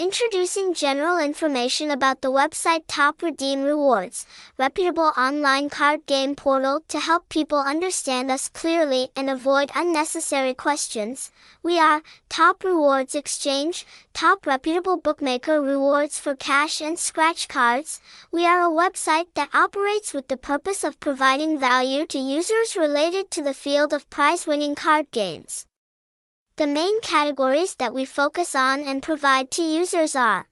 Introducing general information about the website Top Redeem Rewards, reputable online card game portal to help people understand us clearly and avoid unnecessary questions. We are Top Rewards Exchange, top reputable bookmaker rewards for cash and scratch cards. We are a website that operates with the purpose of providing value to users related to the field of prize-winning card games. The main categories that we focus on and provide to users are